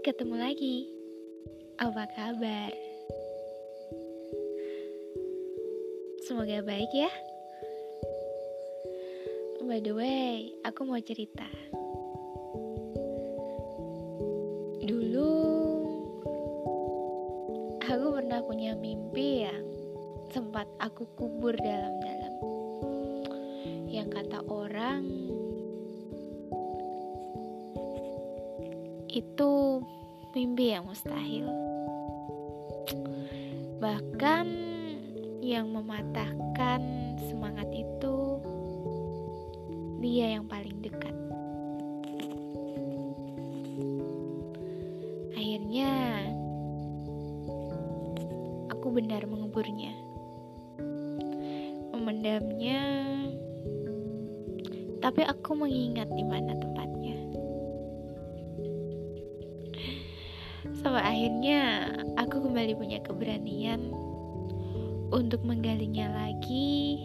Hai, apa kabar? Semoga baik ya. By the way, aku mau cerita. Dulu, aku pernah punya mimpi yang sempat aku kubur dalam-dalam. Yang kata orang, itu mimpi yang mustahil. Bahkan yang mematahkan semangat itu dia yang paling dekat. Akhirnya aku benar menguburnya. Memendamnya tapi aku mengingat di mana tempatnya. Sampai akhirnya aku kembali punya keberanian untuk menggalinya lagi,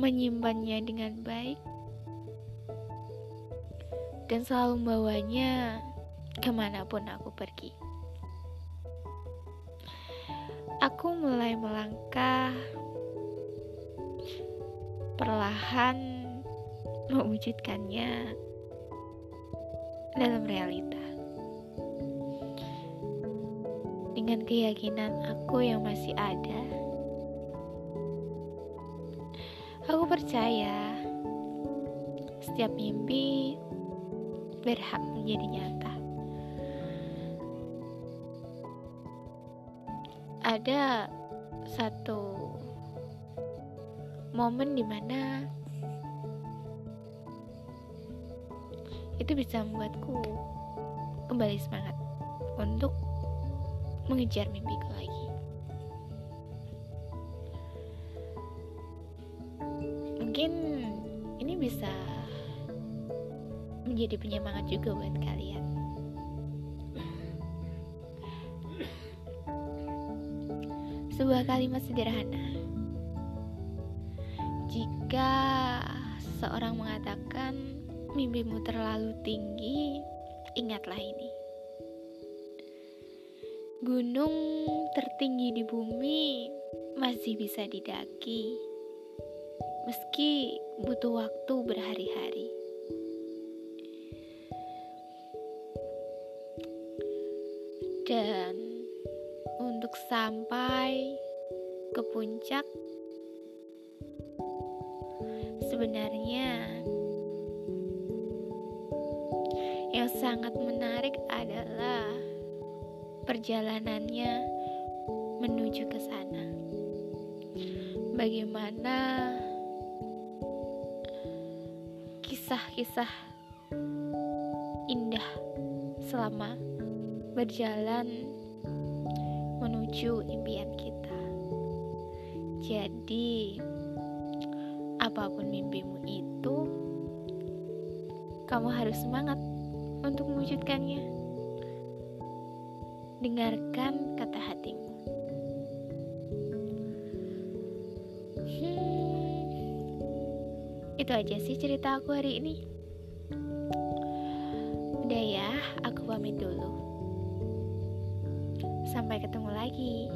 menyimpannya dengan baik, dan selalu membawanya ke mana pun aku pergi. Aku mulai melangkah perlahan mewujudkannya dalam realita. Dengan keyakinan aku yang masih ada, aku percaya setiap mimpi berhak menjadi nyata. Ada satu momen di mana itu bisa membuatku kembali semangat untuk mengejar mimpiku lagi. Mungkin ini bisa menjadi penyemangat juga buat kalian. Sebuah kalimat sederhana. Jika seorang mengatakan mimpimu terlalu tinggi, ingatlah ini. Gunung tertinggi di bumi masih bisa didaki, meski butuh waktu berhari-hari. Dan untuk sampai ke puncak, sebenarnya sangat menarik adalah perjalanannya menuju ke sana. Bagaimana kisah-kisah indah selama berjalan menuju impian kita. Jadi, apa pun mimpimu itu, kamu harus semangat untuk mewujudkannya. Dengarkan kata hatimu. Hmm, itu aja sih cerita aku hari ini. Udah ya, aku pamit dulu. Sampai ketemu lagi.